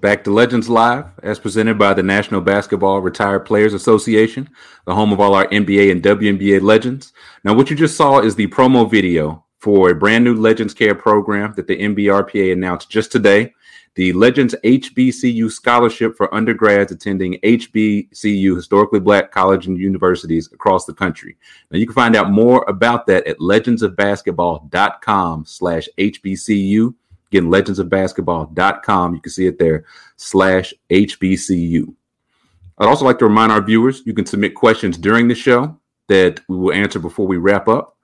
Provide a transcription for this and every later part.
back to Legends Live, as presented by the National Basketball Retired Players Association, the home of all our NBA and WNBA legends. Now, what you just saw is the promo video for a brand new Legends Care program that the NBRPA announced just today. The Legends HBCU Scholarship for undergrads attending HBCU, historically black college and universities across the country. Now, you can find out more about that at legendsofbasketball.com slash HBCU. Again, legendsofbasketball.com. You can see it there, slash HBCU. I'd also like to remind our viewers you can submit questions during the show that we will answer before we wrap up.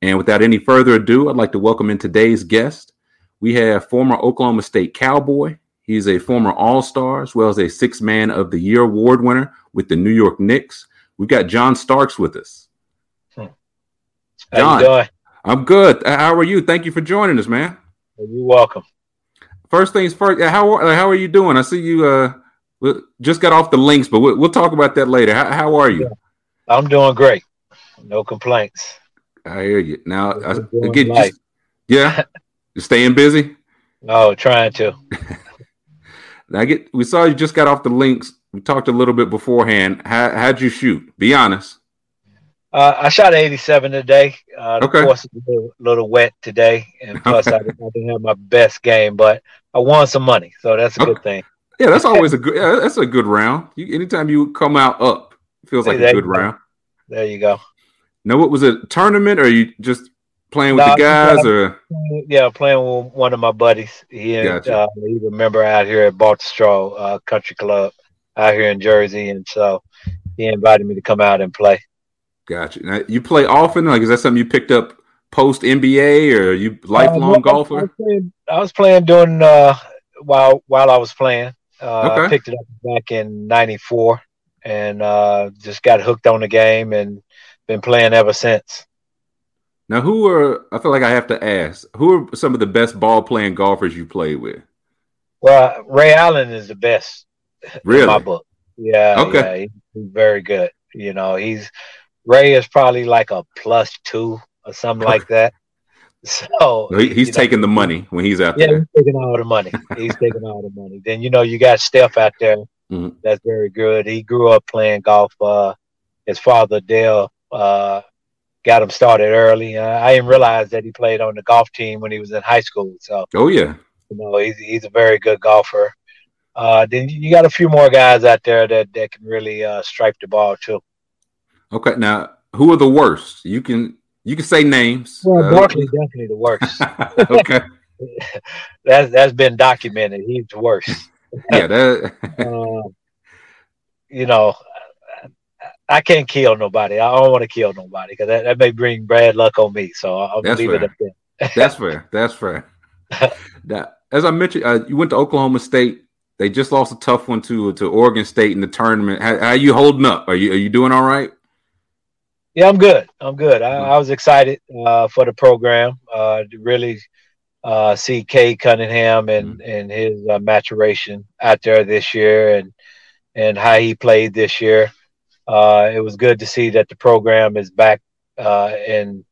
And without any further ado, I'd like to welcome in today's guest. We have former Oklahoma State Cowboy. He's a former All Star as well as a Six Man of the Year award winner with the New York Knicks. We've got John Starks with us. Hmm. How John. you doing? I'm good. How are you? Thank you for joining us, man. You're welcome. First things first. How uh, how are you doing? I see you uh just got off the links, but we'll, we'll talk about that later. How, how are you? I'm doing great. No complaints. I hear you. Now, I, again, just, yeah, You're staying busy. Oh, trying to. Now, I get. We saw you just got off the links. We talked a little bit beforehand. How how'd you shoot? Be honest. Uh, I shot 87 today. Uh, Okay. course is a little, little wet today, and plus I, didn't- I didn't have my best game, but I won some money, so that's a good thing. Yeah, that's always a good. Yeah, that's a good round. You, anytime you come out up, it feels like There a good go. round. There you go. Now, what was it? Tournament, or you just playing with No, the guys, or Yeah, playing with one of my buddies. He Gotcha. uh, he's a member out here at Baltusrol uh, Country Club out here in Jersey, and so he invited me to come out and play. Gotcha. Now, you play often? Like, is that something you picked up post NBA, or are you lifelong Uh, I was golfer? playing, I was playing during uh, while while I was playing. Uh, Okay. I picked it up back in '94 and uh, just got hooked on the game and been playing ever since. Now, who are? I feel like I have to ask. Who are some of the best ball playing golfers you played with? Well, Ray Allen is the best in Really? my book. Yeah, Okay. yeah, he's very good. You know, he's Ray is probably like a plus two or something like that. So No, he- he's you know, taking the money when he's out Yeah, there. he's taking all the money. He's taking all the money. Then you know you got Steph out there. Mhm. That's very good. He grew up playing golf. Uh, his father Dale uh, got him started early. Uh, I didn't realize that he played on the golf team when he was in high school. So Oh yeah. you know he's he's a very good golfer. Uh, then you got a few more guys out there that that can really uh, stripe the ball too. Okay. Now, who are the worst? You can you can say names. Well, Uh, definitely the worst. okay. that's that's been documented. He's the worst. Yeah. That. uh, you know, I can't kill nobody. I don't want to kill nobody because that, that may bring bad luck on me. So I'll That's leave it fair. at that. That's fair. That's fair. That, as I mentioned, uh, you went to Oklahoma State. They just lost a tough one to to Oregon State in the tournament. How, how you holding up? Are you are you doing all right? Yeah, I'm good. I'm good. I, I was excited uh, for the program uh, to really uh, see Cade Cunningham and and his uh, maturation out there this year and and how he played this year. Uh, it was good to see that the program is back uh, in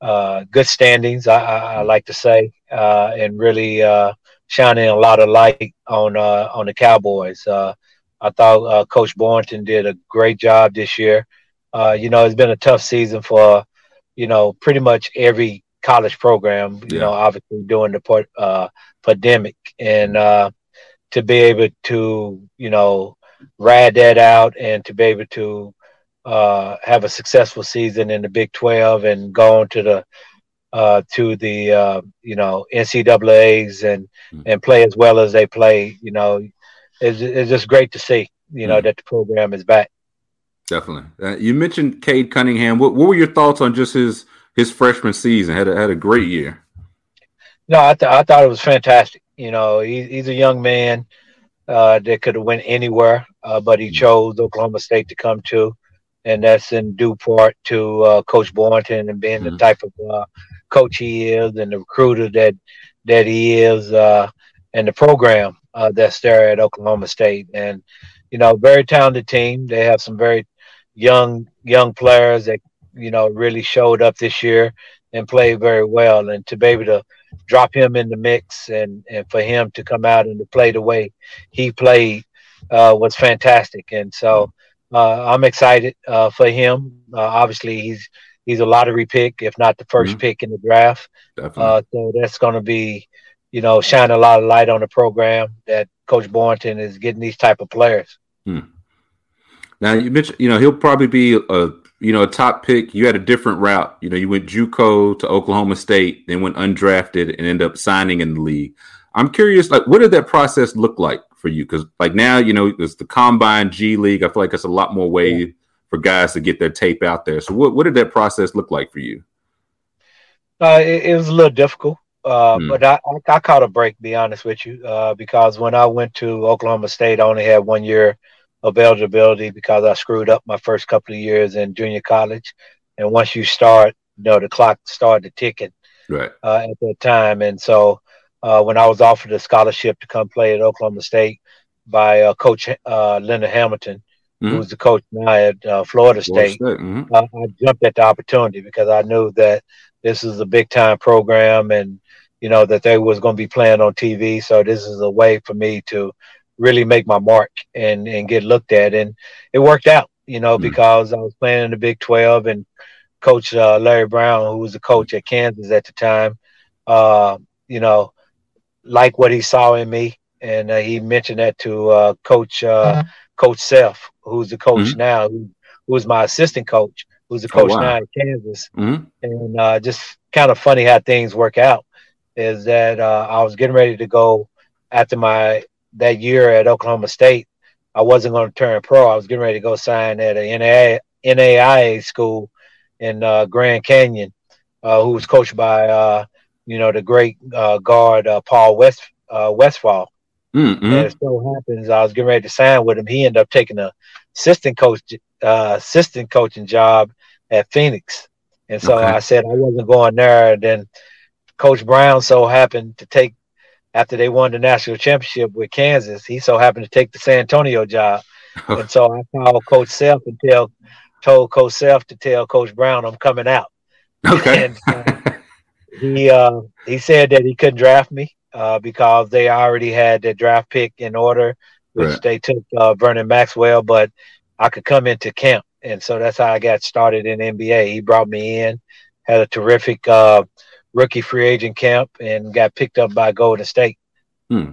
uh, good standings. I, I, I like to say uh, and really uh, shining a lot of light on uh, on the Cowboys. Uh, I thought uh, Coach Boynton did a great job this year. Uh, you know, it's been a tough season for, you know, pretty much every college program, you Yeah. know, obviously during the uh, pandemic. And uh, to be able to, you know, ride that out and to be able to uh, have a successful season in the Big 12 and go on to the, uh, to the, uh, you know, NCAAs and, Mhm. and play as well as they play, you know, it's, it's just great to see, you know, Mhm. that the program is back. Definitely. Uh, you mentioned Cade Cunningham. What, what were your thoughts on just his his freshman season? Had a, had a great year. No, I, th- I thought it was fantastic. You know, he, he's a young man uh, that could have went anywhere, uh, but he chose Oklahoma State to come to, and that's in due part to uh, Coach Boynton and being mm-hmm. the type of uh, coach he is and the recruiter that that he is, uh, and the program uh, that's there at Oklahoma State. And you know, very talented team. They have some very young young players that you know really showed up this year and played very well. And to be able to drop him in the mix and and for him to come out and to play the way he played uh, was fantastic. And so uh, I'm excited uh, for him. Uh, obviously, he's he's a lottery pick, if not the 1st mm-hmm. pick in the draft. Uh, so that's going to be, you know, shine a lot of light on the program that Coach Boynton is getting these type of players. Hmm. Now you mentioned, you know, he'll probably be a you know a top pick. You had a different route. You know, you went JUCO to Oklahoma State, then went undrafted and ended up signing in the league. I'm curious, like, what did that process look like for you? Because like now, you know, it's the Combine G League. I feel like it's a lot more way yeah. for guys to get their tape out there. So, what what did that process look like for you? Uh, it, it was a little difficult. Uh, mm. But I, I, caught a break, be honest with you, uh, because when I went to Oklahoma State, I only had one year of eligibility because I screwed up my first couple of years in junior college. And once you start, you know, the clock started ticking right. uh, at that time. And so uh, when I was offered a scholarship to come play at Oklahoma State by uh, Coach uh, Leonard Hamilton, mm-hmm. who's the coach now at uh, Florida State, State. Mm-hmm. I jumped at the opportunity because I knew that this is a big time program and you know that they was going to be playing on TV. So this is a way for me to really make my mark and and get looked at, and it worked out. You know mm-hmm. because I was playing in the Big Twelve and Coach uh, Larry Brown, who was the coach at Kansas at the time, uh, you know, like what he saw in me, and uh, he mentioned that to uh, Coach uh, Coach Self, who's the coach mm-hmm. now, who, who's my assistant coach, who's the oh, coach oh, wow. now at Kansas, mm-hmm. and uh, just kind of funny how things work out is that uh, I was getting ready to go after my that year at Oklahoma State. I wasn't going to turn pro. I was getting ready to go sign at a NAIA, NAIA school in uh, Grand Canyon, uh, who was coached by uh, you know the great uh, guard uh, Paul West Westphal. Mm-hmm. And it so happens I was getting ready to sign with him. He ended up taking a assistant coach assistant coaching job at Phoenix. And so okay. I said I wasn't going there. And then Coach Brown so happened to take after they won the national championship with Kansas. He so happened to take the San Antonio job, and so I called Coach Self and tell told Coach Self to tell Coach Brown I'm coming out. Okay. And, uh, he uh, he said that he couldn't draft me uh, because they already had their draft pick in order, which right. they took uh, Vernon Maxwell, but I could come into camp, and so that's how I got started in NBA. He brought me in, had a terrific uh, rookie free agent camp and got picked up by Golden State. Hmm.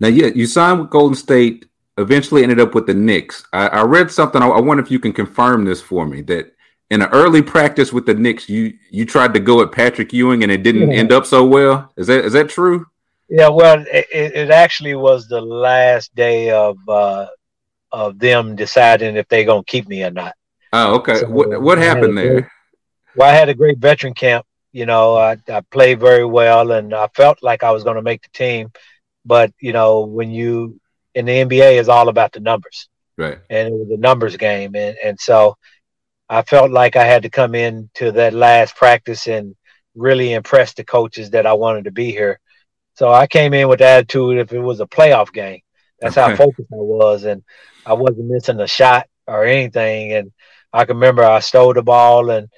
Now, yeah, you signed with Golden State. Eventually, ended up with the Knicks. I, I read something. I, I, wonder if you can confirm this for me. That in an early practice with the Knicks, you you tried to go at Patrick Ewing and it didn't end up so well. Is that is that true? Yeah. Well, it, it actually was the last day of uh, of them deciding if they're gonna keep me or not. Oh, okay. So, what what happened there? Great, well, I had a great veteran camp you know, I, I played very well and I felt like I was going to make the team. But, you know, when you in the NBA is all about the numbers. Right. And it was a numbers game. And, and so I felt like I had to come in to that last practice and really impress the coaches that I wanted to be here. So I came in with the attitude if it was a playoff game. That's how focused I was. And I wasn't missing a shot or anything. And I can remember I stole the ball and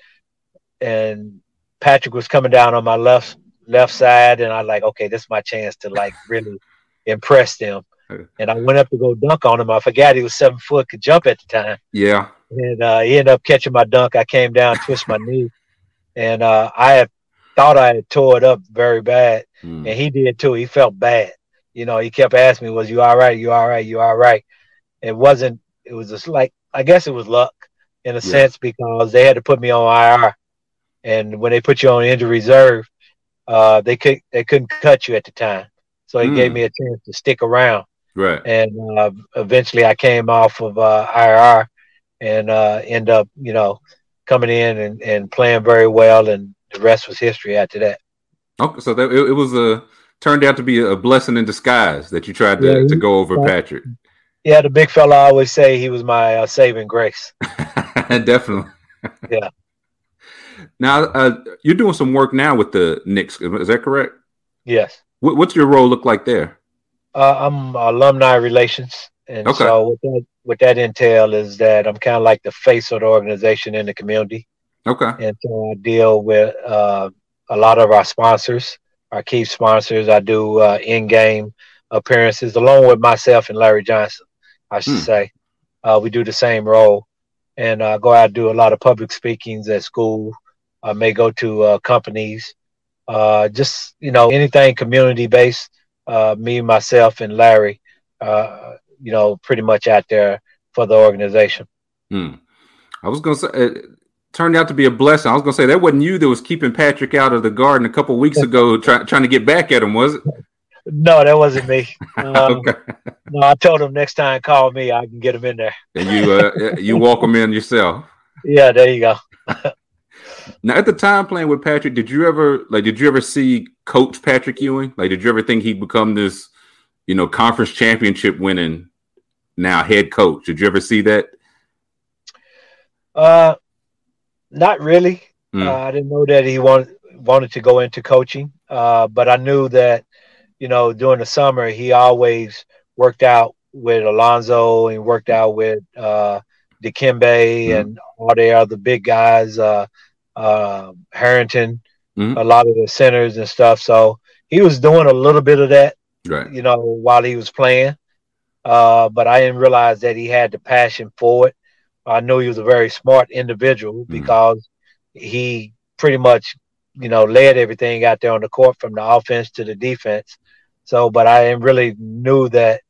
and Patrick was coming down on my left left side, and I like, okay, this is my chance to like really impress them. And I went up to go dunk on him. I forgot he was seven foot, could jump at the time. Yeah. And uh, he ended up catching my dunk. I came down, twist my knee, and uh, I had thought I had tore it up very bad, mm. and he did too. He felt bad. You know, he kept asking me, "Was you all right? You all right? You all right?" It wasn't. It was just like I guess it was luck in a yeah. sense because they had to put me on IR and when they put you on injury reserve, uh, they could they couldn't cut you at the time, so he mm. gave me a chance to stick around. Right. And uh, eventually, I came off of uh, IR, and uh, end up, you know, coming in and, and playing very well, and the rest was history after that. Okay, so that it, it was a turned out to be a blessing in disguise that you tried to, Yeah, to go over. Patrick. Yeah, the big fella I always say he was my uh, saving grace. Definitely. Yeah. Now uh, you're doing some work now with the Knicks. Is that correct? Yes. What, what's your role look like there? Uh, I'm alumni relations, and Okay. so what that what that entail is that I'm kind of like the face of the organization in the community, Okay. and so I deal with uh, a lot of our sponsors, our key sponsors. I do uh, in-game appearances along with myself and Larry Johnson. I should Hmm. say uh, we do the same role, and I go out and do a lot of public speakings at school. I may go to uh, companies, uh, just you know anything community based. Uh, me, myself, and Larry, uh, you know, pretty much out there for the organization. Hmm. I was gonna say it turned out to be a blessing. I was gonna say that wasn't you that was keeping Patrick out of the garden a couple weeks ago, try, trying to get back at him, was it? No, that wasn't me. Um, okay. No, I told him next time call me, I can get him in there. And you uh, you walk him in yourself. Yeah, there you go. Now, at the time playing with Patrick, did you ever like? Did you ever see Coach Patrick Ewing? Like, did you ever think he'd become this, you know, conference championship winning now head coach? Did you ever see that? Uh, not really. Mm. Uh, I didn't know that he wanted wanted to go into coaching, uh, but I knew that you know during the summer he always worked out with Alonzo and worked out with uh, Dikembe Mhm. and all the other big guys, uh, uh, Harrington, Mhm. a lot of the centers and stuff. So he was doing a little bit of that, Right. you know, while he was playing. Uh, but I didn't realize that he had the passion for it. I knew he was a very smart individual because he pretty much, you know, led everything out there on the court from the offense to the defense. So, but I didn't really knew that,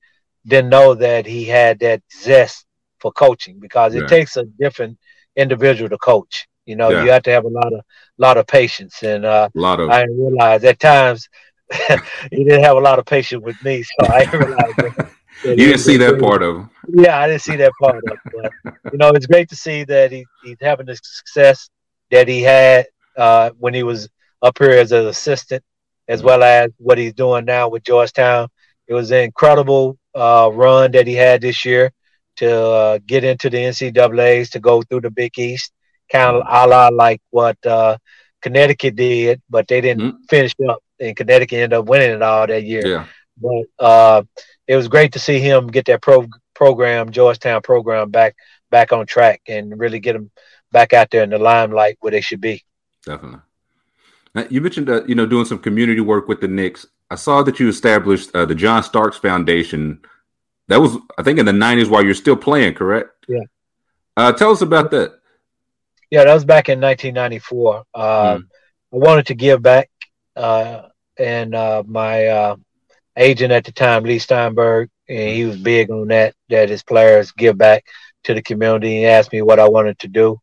didn't know that he had that zest for coaching because it Right. takes a different individual to coach. You know, Yeah. you have to have a lot of lot of patience, and uh, A lot of I didn't realize at times he didn't have a lot of patience with me, so I didn't realize. That, that you didn't see that part of him. yeah, I didn't see that part of it. But, you know, it's great to see that he, he's having the success that he had uh, when he was up here as an assistant, as well as what he's doing now with Georgetown. It was an incredible uh, run that he had this year to uh, get into the NCAA's, to go through the Big East, kind of a la like what uh, Connecticut did, but they didn't Mhm. finish up, and Connecticut ended up winning it all that year Yeah. but uh, it was great to see him get that pro- program, Georgetown program, back back on track and really get them back out there in the limelight where they should be. Definitely. Now, you mentioned, uh, you know, doing some community work with the Knicks. I saw that you established uh, the John Starks Foundation. That was, I think, in the '90s while you're still playing, correct? Yeah. Uh, tell us about that. Yeah, that was back in 1994. Uh, Mm. I wanted to give back, uh, and uh, my uh, agent at the time, Leigh Steinberg, and he was big on that. That his players give back to the community. He asked me what I wanted to do,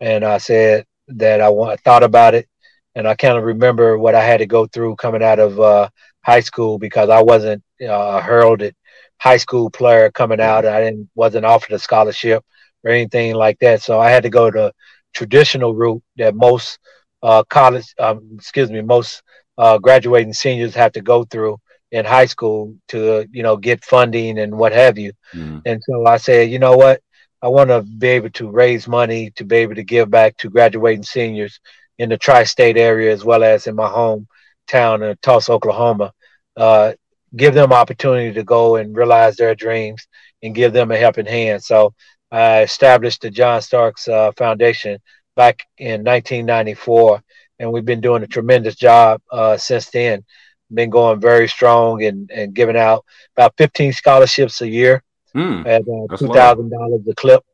and I said that I want. I thought about it, and I kind of remember what I had to go through coming out of uh, high school because I wasn't uh, a heralded high school player coming out. I didn't wasn't offered a scholarship or anything like that, so I had to go the traditional route that most uh, college, um, excuse me, most uh, graduating seniors have to go through in high school to you know get funding and what have you. Mm. And so I said, you know what? I want to be able to raise money to be able to give back to graduating seniors in the tri-state area as well as in my hometown in Tulsa, Oklahoma. Uh, give them opportunity to go and realize their dreams and give them a helping hand. So I established the John Starks uh, Foundation back in 1994, and we've been doing a tremendous job uh, since then. Been going very strong and, and giving out about 15 scholarships a year Mm. at uh, That's two a lot. thousand dollars a clip,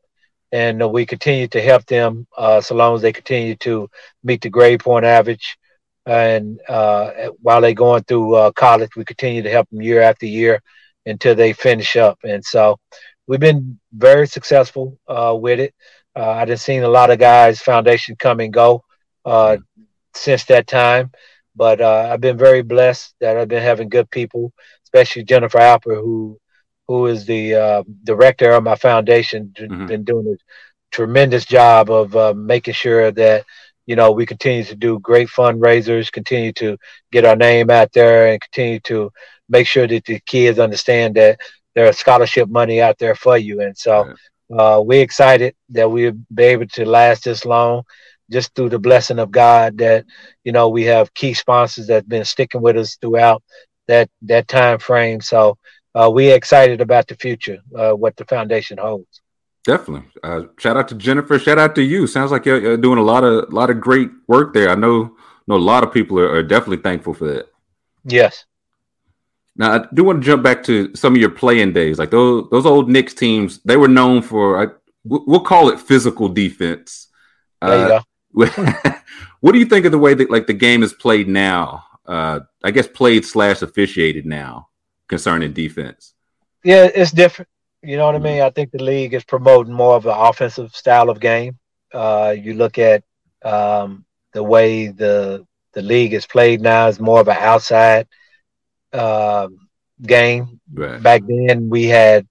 and uh, we continue to help them uh, so long as they continue to meet the grade point average. And uh, while they're going through uh, college, we continue to help them year after year until they finish up. And so we've been very successful uh, with it. Uh, I done seen a lot of guys foundation come and go uh, since that time, but uh, I've been very blessed that I've been having good people, especially Jennifer Alper, who who is the uh, director of my foundation, Mhm. been doing a tremendous job of uh, making sure that you know we continue to do great fundraisers, continue to get our name out there, and continue to make sure that the kids understand that there are scholarship money out there for you. And so uh, we're excited that we'll be able to last this long just through the blessing of God that, you know, we have key sponsors that have been sticking with us throughout that, that time frame. So uh, we're excited about the future, uh, what the foundation holds. Definitely. Uh, shout out to Jennifer. Shout out to you. Sounds like you're, you're, doing a lot of, lot of great work there. I know, know a lot of people are, are definitely thankful for that. Yes. Now I do want to jump back to some of your playing days. Like those those old Knicks teams, they were known for I, we'll call it physical defense. Uh, what do you think of the way that like the game is played now? Uh, I guess played slash officiated now concerning defense. Yeah, it's different. You know what I mean? I think the league is promoting more of an offensive style of game. Uh, you look at um, the way the the league is played now is more of an outside uh, game. Right. Back then, we had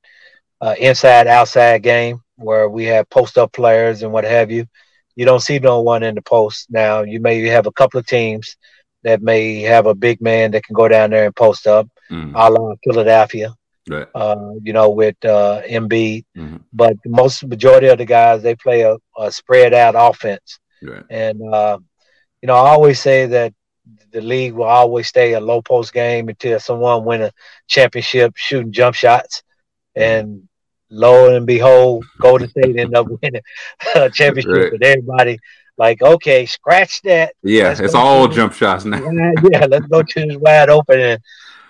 uh, inside outside game where we had post up players and what have you. You don't see no one in the post now. You may have a couple of teams that may have a big man that can go down there and post up, mm. a la Philadelphia. Right. Uh, you know, with uh, Embiid, mm-hmm. but the most majority of the guys they play a, a spread out offense. Right. And uh, you know, I always say that the league will always stay a low post game until someone win a championship shooting jump shots. And lo and behold, Golden State end up winning a championship Right. with everybody like, okay, scratch that. Yeah, Let's it's all jump shots now. yeah, let's go to this wide open and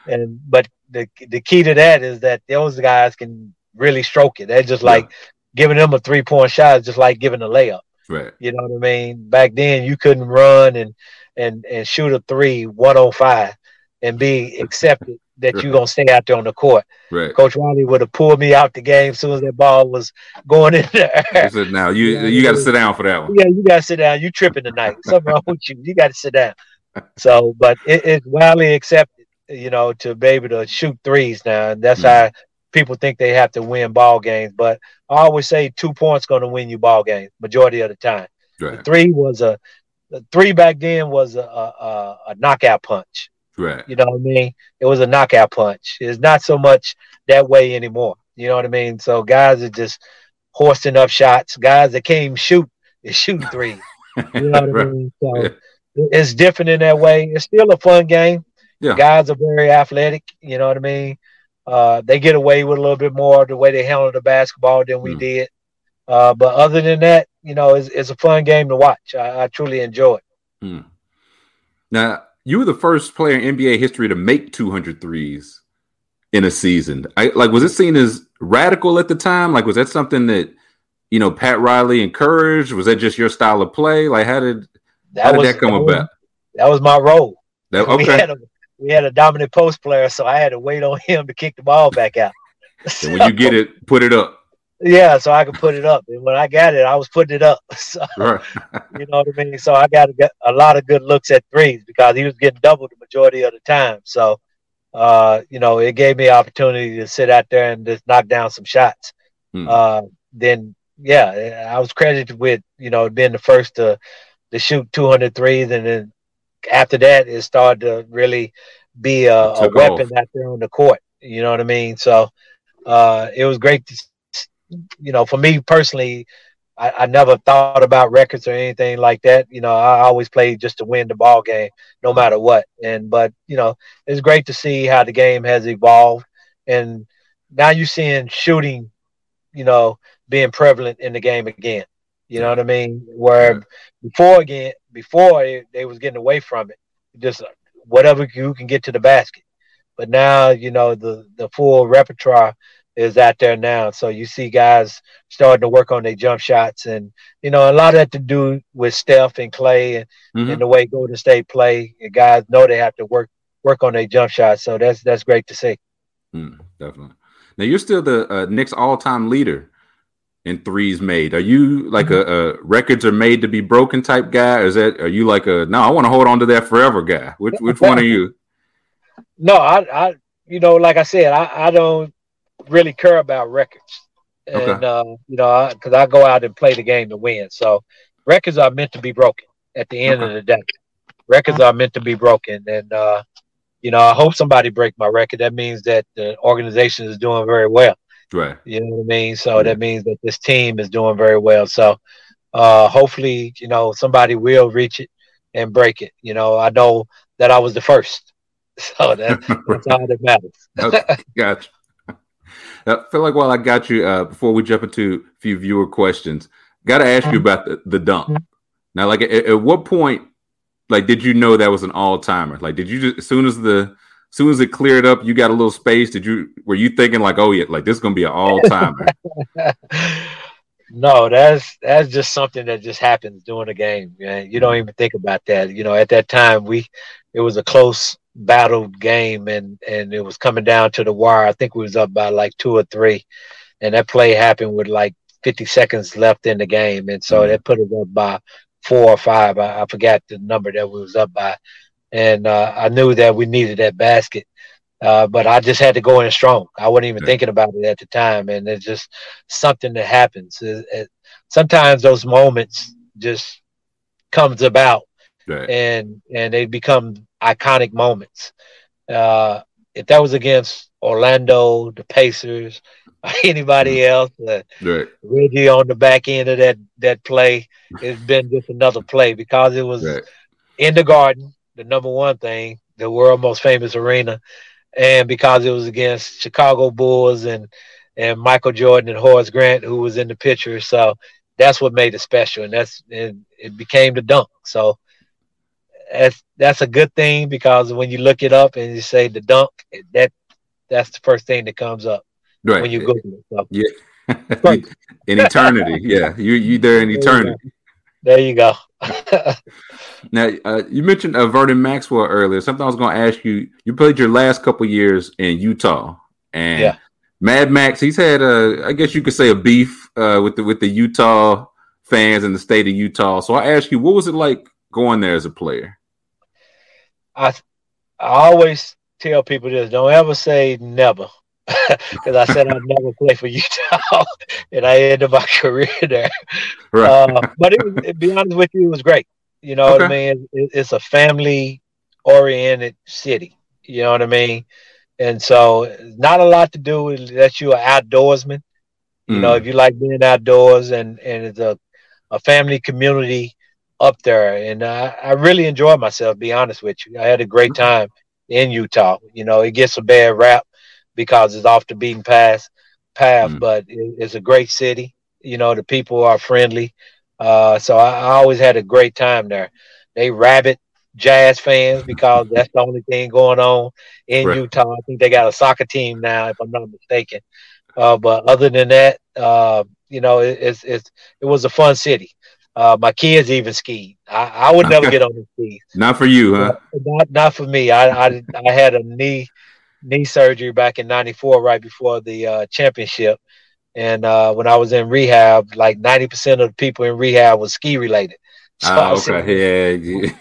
and but the the key to that is that those guys can really stroke it. They're just like giving them a three point shot is just like giving a layup. Right. You know what I mean? Back then you couldn't run and and and shoot a three one on five and be accepted that you're gonna stay out there on the court. Right. Coach Riley would have pulled me out the game as soon as that ball was going in there. He said, now you Yeah, you got to yeah. sit down for that one. yeah, you gotta sit down. You tripping tonight. Something wrong with you. You gotta sit down. So, but it, it's widely accepted, you know, to be able to shoot threes now, and that's Mhm. how people think they have to win ball games. But I always say two points going to win you ball games majority of the time. Right. Three was a three back then was a, a, a, knockout punch. Right. You know what I mean? It was a knockout punch. It's not so much that way anymore. You know what I mean? So guys are just hoisting up shots. Guys that can't even shoot is shooting three. You know what I mean? So Yeah. it's different in that way. It's still a fun game. Yeah. Guys are very athletic. You know what I mean? Uh, they get away with a little bit more the way they handle the basketball than we Mm. did. Uh, but other than that, you know, it's, it's a fun game to watch. I, I truly enjoy it. Hmm. Now, you were the first player in NBA history to make 200 threes in a season. I, like, was it seen as radical at the time? Like, was that something that, you know, Pat Riley encouraged? Was that just your style of play? Like, how did, how did that come was, about? That was my role. That, We okay. had a we had a dominant post player, so I had to wait on him to kick the ball back out. And when you get it, put it up. yeah, so I could put it up. And when I got it, I was putting it up. So Right. you know what I mean. So I got a, a lot of good looks at threes because he was getting double the majority of the time. So uh, you know, it gave me opportunity to sit out there and just knock down some shots. Hmm. Uh, then yeah, I was credited with you know being the first to to shoot 200 threes, and then after that, it started to really be a, a weapon out there on the court. You know what I mean? So uh, it was great to, you know, for me personally, I, I never thought about records or anything like that. You know, I always played just to win the ball game, no matter what. And but you know, it's great to see how the game has evolved, and now you're seeing shooting, you know, being prevalent in the game again. You know what I mean? Where before again, before it, they was getting away from it, just whatever you can get to the basket. But now, you know, the the full repertoire is out there now. So you see guys starting to work on their jump shots, and you know, a lot of that to do with Steph and Clay and, Mhm. and the way Golden State play. And guys know they have to work work on their jump shots. So that's that's great to see. Mm, definitely. Now you're still the uh, Knicks all-time leader in threes made. Are you like a, a records are made to be broken type guy? Or is that are you like a no? I want to hold on to that forever guy. Which which one are you? No, I, I, you know, like I said, I, I don't really care about records. and Okay. uh, you know, because I, go out and play the game to win. So records are meant to be broken. At the end of the day, records are meant to be broken, and uh, you know, I hope somebody break my record. That means that the organization is doing very well. Right. You know what I mean? So that means that this team is doing very well. So uh, hopefully, you know, somebody will reach it and break it. You know, I know that I was the first. So that, that's all that matters. okay, gotcha. I feel like while I got you, uh, before we jump into a few viewer questions, got to ask you about the, the dunk. Now, like, at, at what point, like, did you know that was an all timer? Like, did you just as soon as the soon as it cleared up, you got a little space? Did you were you thinking like, oh yeah, like this is gonna be an all timer? no, that's that's just something that just happens during the game. Man. You don't even think about that. You know, at that time we it was a close battled game and and it was coming down to the wire. I think we was up by like two or three. And that play happened with like 50 seconds left in the game. And so Mhm. that put us up by four or five. I, I forgot the number that we was up by. And uh, I knew that we needed that basket. Uh, but I just had to go in strong. I wasn't even Yeah. thinking about it at the time, and it's just something that happens. It- it- sometimes those moments just comes about, right. and and they become iconic moments. Uh, if that was against Orlando, the Pacers, anybody else, uh, Right. Reggie on the back end of that that play, it's been just another play because it was Right. in the garden, the number one thing, the world most famous arena, and because it was against Chicago Bulls and and Michael Jordan and Horace Grant, who was in the picture. So that's what made it special, and that's and it became the dunk. So that's that's a good thing because when you look it up and you say the dunk, that that's the first thing that comes up Right. when you Google it. So Yeah. in eternity. Yeah. You you there in eternity. There you go. Now, uh, you mentioned uh, Vernon Maxwell earlier. Something I was going to ask you. You played your last couple years in Utah, and Yeah. Mad Max. He's had a, I guess you could say, a beef uh, with the with the Utah fans in the state of Utah. So I asked you, what was it like going there as a player? I I always tell people this: don't ever say never, because I said I'd never play for Utah, and I ended my career there. Right. Uh, but it was, to be honest with you, it was great. You know what I mean? It, it's a family-oriented city. You know what I mean? And so, not a lot to do with that you're an outdoorsman. You know, Mm. if you like being outdoors, and and it's a a family community up there, and I, I really enjoyed myself. Be honest with you, I had a great time in Utah. You know, it gets a bad rap because it's off the beaten path, path, Mm. but it, it's a great city. You know, the people are friendly. Uh, so I, I always had a great time there. They rabbit jazz fans because that's the only thing going on in Right. Utah. I think they got a soccer team now, if I'm not mistaken. Uh, but other than that, uh, you know, it, it's it's it was a fun city. Uh, my kids even skied. I, I would never get on the skis. Not for you, huh? Not not for me. I I, I had a knee knee surgery back in '94, right before the uh, championship. And uh, when I was in rehab, like 90% of the people in rehab was ski related. So Ah, said, okay. Yeah. yeah.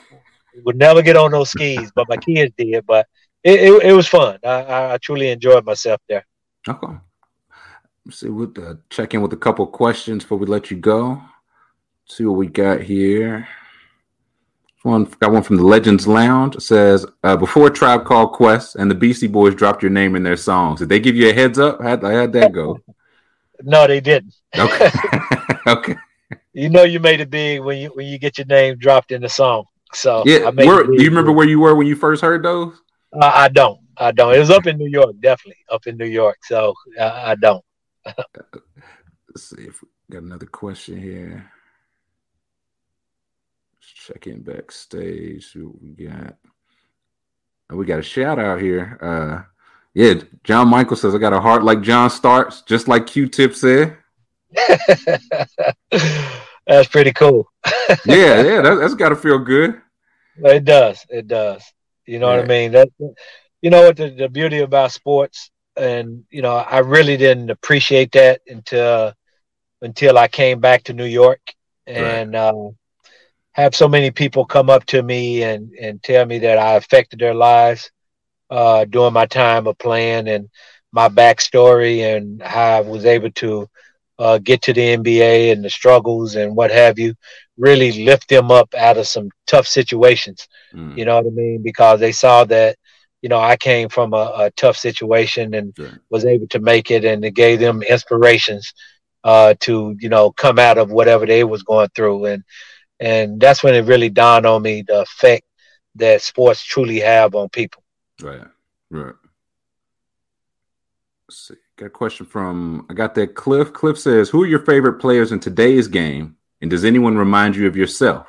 would never get on those skis, but my kids did. But it, it, it was fun. I, I, truly enjoyed myself there. Okay. Let's see what uh, check in with a couple questions before we let you go. see what we got here. One got one from the Legends Lounge. It says uh, before Tribe Called Quest and the Beastie Boys dropped your name in their songs. Did they give you a heads up? How'd, how'd that go? No, they didn't. Okay. okay. You know, you made it big when you when you get your name dropped in the song. So Yeah. I made Where, it do you remember where you were when you first heard those? Uh, I don't. I don't. It was up in New York, definitely up in New York. So uh, I don't. Let's see if we got another question here. Check in backstage. See what we got. Oh, we got a shout out here. Uh yeah, John Michael says I got a heart like John Starks, just like Q-Tip said. That's pretty cool. Yeah, yeah, that, that's got to feel good. It does. It does. You know what I mean? That you know what the, the beauty about sports, and you know, I really didn't appreciate that until until I came back to New York and uh, have so many people come up to me and and tell me that I affected their lives uh, during my time of playing and my backstory and how I was able to uh, get to the NBA and the struggles and what have you, really lift them up out of some tough situations. Mm. You know what I mean? Because they saw that, you know, I came from a, a tough situation and Sure. was able to make it, and it gave them inspirations uh, to, you know, come out of whatever they was going through, and and that's when it really dawned on me the effect that sports truly have on people. Right. Right. Let's see. Got a question from I got that Cliff. Cliff says, Who are your favorite players in today's game? And does anyone remind you of yourself?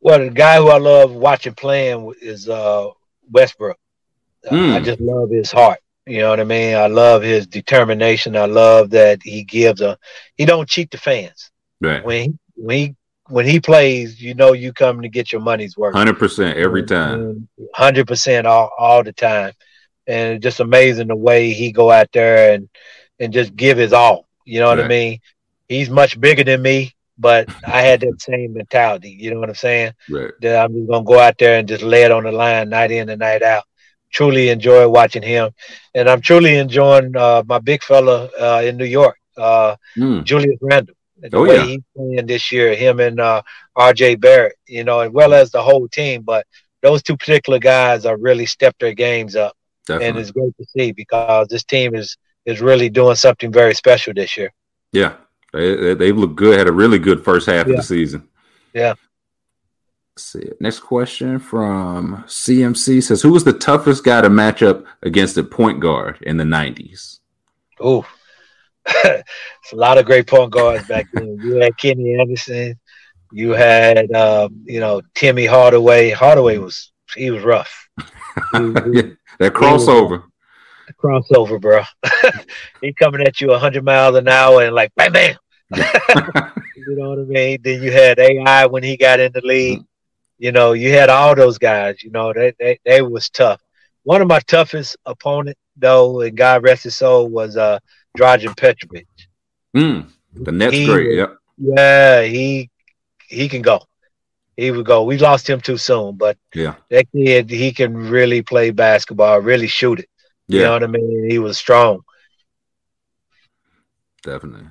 Well, the guy who I love watching playing is uh, Westbrook. Uh, Mm. I just love his heart. You know what I mean? I love his determination. I love that he gives a. He don't cheat the fans Right. when he, when he when he plays. You know, you come to get your money's worth. Hundred percent every time. Hundred percent all all the time, and it's just amazing the way he go out there and and just give his all. You know what I mean? He's much bigger than me, but I had that same mentality. You know what I'm saying? Right. that I'm just gonna go out there and just lay it on the line night in and night out. Truly enjoy watching him, and I'm truly enjoying uh, my big fella uh, in New York, uh, Mm. Julius Randle. The Oh, way yeah. he's playing this year, him and uh, R.J. Barrett, you know, as well as the whole team. But those two particular guys are really stepped their games up, and it's great to see because this team is is really doing something very special this year. Yeah. They, they, look good. Had a really good first half of the season. Yeah. Let's see. Next question from CMC says, Who was the toughest guy to match up against a point guard in the 90s? Ooh, it's a lot of great point guards back then. You had Kenny Anderson, you had um, you know Timmy Hardaway. Hardaway was he was rough. He, Yeah, that crossover. crossover, bro. he coming at you hundred miles an hour and like bam, bam. You know what I mean? Then you had AI when he got in the league. You know, you had all those guys. You know, they they, they was tough. One of my toughest opponent, though, and God rest his soul, was uh Drazen Petrovic. Mm, the net's He great. Yep. Yeah, he he can go. He would go. We lost him too soon, but Yeah. that kid he can really play basketball, really shoot it. You know what I mean? He was strong. Definitely.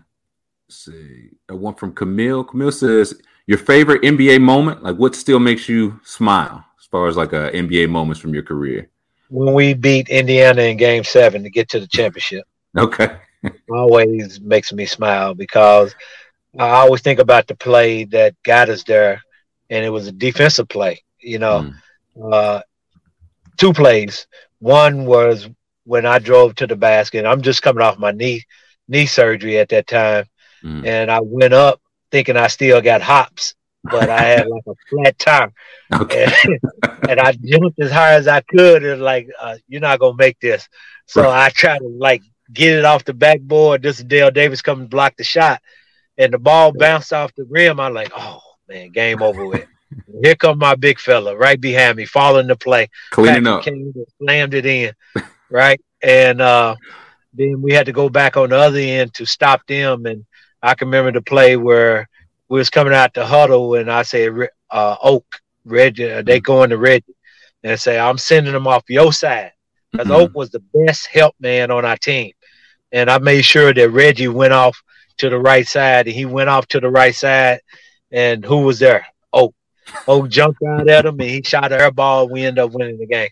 Let's see. A one from Camille. Camille says, Your favorite NBA moment? Like, what still makes you smile as far as like uh, NBA moments from your career? When we beat Indiana in Game Seven to get to the championship, Okay. Always makes me smile because I always think about the play that got us there, and it was a defensive play. You know, Mm. uh, two plays. One was when I drove to the basket. I'm just coming off my knee knee surgery at that time, Mm. and I went up thinking I still got hops, but I had like a flat tire, Okay. and, and I jumped as high as I could. And like, uh, you're not gonna make this. So I tried to like get it off the backboard. This is Dale Davis coming to block the shot, and the ball bounced off the rim. I'm like, oh man, game over with. Here come my big fella right behind me, following the play. Cleaning Patrick up. came and slammed it in, right? And uh, then we had to go back on the other end to stop them. And I can remember the play where we was coming out the huddle, and I said, uh, "Oak, Reggie, uh, they going to Reggie," and I say, "I'm sending them off your side." because Mhm. Oak was the best help man on our team. And I made sure that Reggie went off to the right side, and he went off to the right side. And who was there? Oak. Oak jumped out at him, and he shot an air ball. We ended up winning the game.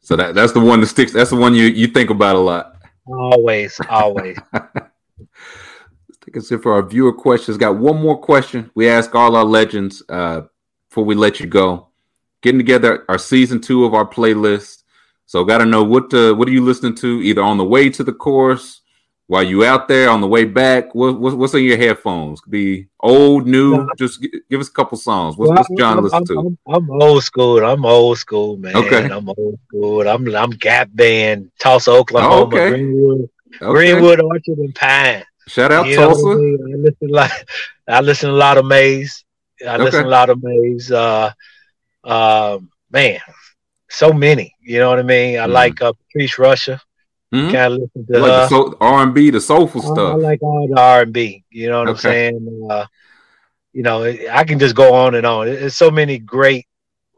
So that, that's the one that sticks. That's the one you, you think about a lot. Always, always. Let's take us in for our viewer questions. Got one more question. We ask all our legends uh, before we let you go. Getting together our season two of our playlist. So got to know what uh, what are you listening to either on the way to the course, while you out there on the way back. What, what what's in your headphones? Could be old, new. Just give us a couple songs. What's, what's John I'm, listen to? I'm, I'm old school. I'm old school, man. Okay. I'm old school. I'm I'm Gap Band, Tulsa, Oklahoma, Oh, okay. Greenwood, Okay. Greenwood, Archer, and Pine. Shout out You what I Tulsa. mean? I listen a lot. I listen a lot of Maze. I listen a lot of Maze. Uh, uh, man, so many. You know what I mean? I Mhm. like uh, Patrice Rushen. Mhm. Kind of listen to like the soul, R&B, the soulful I, I stuff. like all the R and B. You know what I'm saying? Uh, you know, I can just go on and on. There's so many great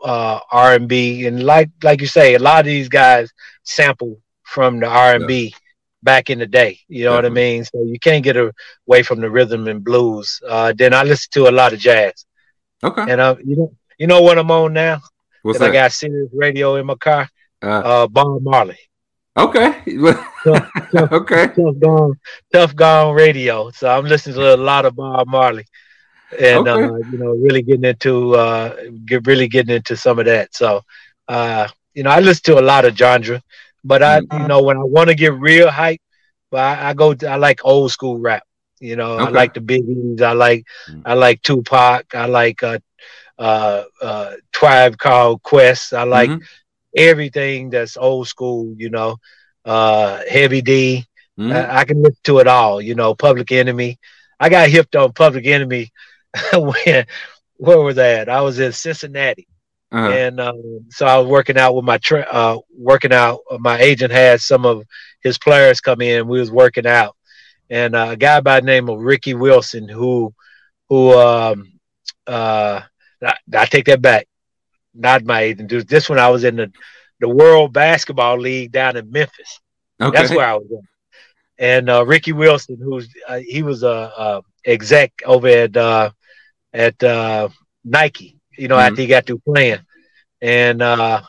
uh, R and B, and like like you say, a lot of these guys sample from the R and B. back in the day. You know what I mean? So you can't get away from the rhythm and blues. Uh, then I listen to a lot of jazz. Okay. And uh, you know, you know what I'm on now? What's that? I got Sirius radio in my car. Uh, Uh, Bob Marley. okay. Tough, tough, okay. Tuff Gong, Tuff Gong radio. So I'm listening to a lot of Bob Marley, and Okay. uh, you know, really getting into, uh, get really getting into some of that. So, uh, you know, I listen to a lot of genre, but I, Mhm. you know, when I want to get real hype, but I, I go, to, I like old school rap. You know, I like the Biggies. I like, Mm. I like Tupac. I like uh, uh, uh, Tribe Called Quest. I like Mhm. everything that's old school. You know, uh, Heavy D. Mhm. I, I can listen to it all. You know, Public Enemy. I got hipped on Public Enemy when where was that? I was in Cincinnati, Uh-huh. and um, so I was working out with my tra- uh, working out. uh, My agent had some of his players come in. We was working out, and uh, a guy by the name of Ricky Wilson, who who um, uh, I, I take that back. Not my agent. This- This one I was in the the World Basketball League down in Memphis. okay. That's where I was at. And uh, Ricky Wilson, who's uh, he was a, a exec over at uh, at uh, Nike. You know, Mhm. after he got through playing, and uh,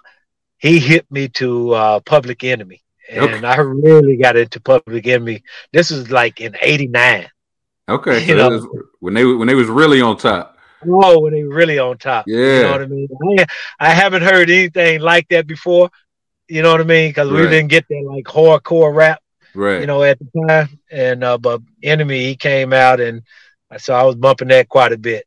he hit me to uh, Public Enemy, and Okay. I really got into Public Enemy. This was like in '89. Okay. you So know. when they when they was really on top. Oh, when they really on top. Yeah. You know what I mean? I, I haven't heard anything like that before. You know what I mean? Because we didn't get that like hardcore rap. Right. you know, at the time. And uh, but Enemy he came out, and so I was bumping that quite a bit.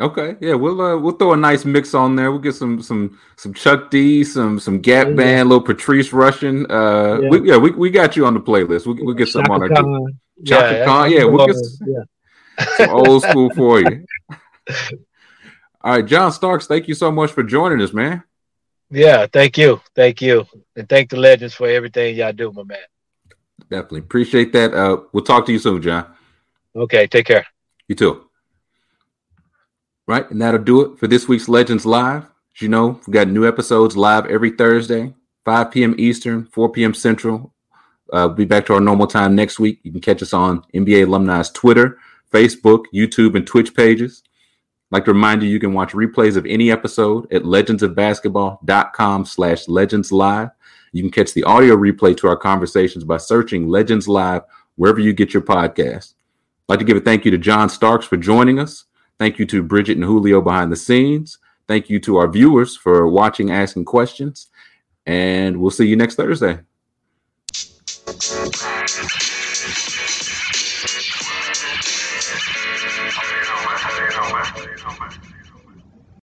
Okay, yeah, we'll uh, we'll throw a nice mix on there. We'll get some some some Chuck D, some some Gap Yeah. Band, little Patrice Rushen. Uh, Yeah. we, yeah, we, we got you on the playlist. We'll, we'll get some on Chaka our Khan. Chaka that's Khan, yeah, we'll get s- yeah. some old school for you. All right, John Starks, thank you so much for joining us, man. Yeah, thank you, thank you, and thank the legends for everything y'all do, my man. Definitely appreciate that. Uh, we'll talk to you soon, John. Okay, take care. You too. Right, and that'll do it for this week's Legends Live. As you know, we've got new episodes live every Thursday, 5 p.m. Eastern, 4 p.m. Central. Uh, we'll be back to our normal time next week. You can catch us on NBA Alumni's Twitter, Facebook, YouTube, and Twitch pages. Like to remind you, you can watch replays of any episode at legendsofbasketball.com slash legends live. You can catch the audio replay to our conversations by searching Legends Live wherever you get your podcast. I'd like to give a thank you to John Starks for joining us. Thank you to Bridget and Julio behind the scenes. Thank you to our viewers for watching, asking questions. And we'll see you next Thursday.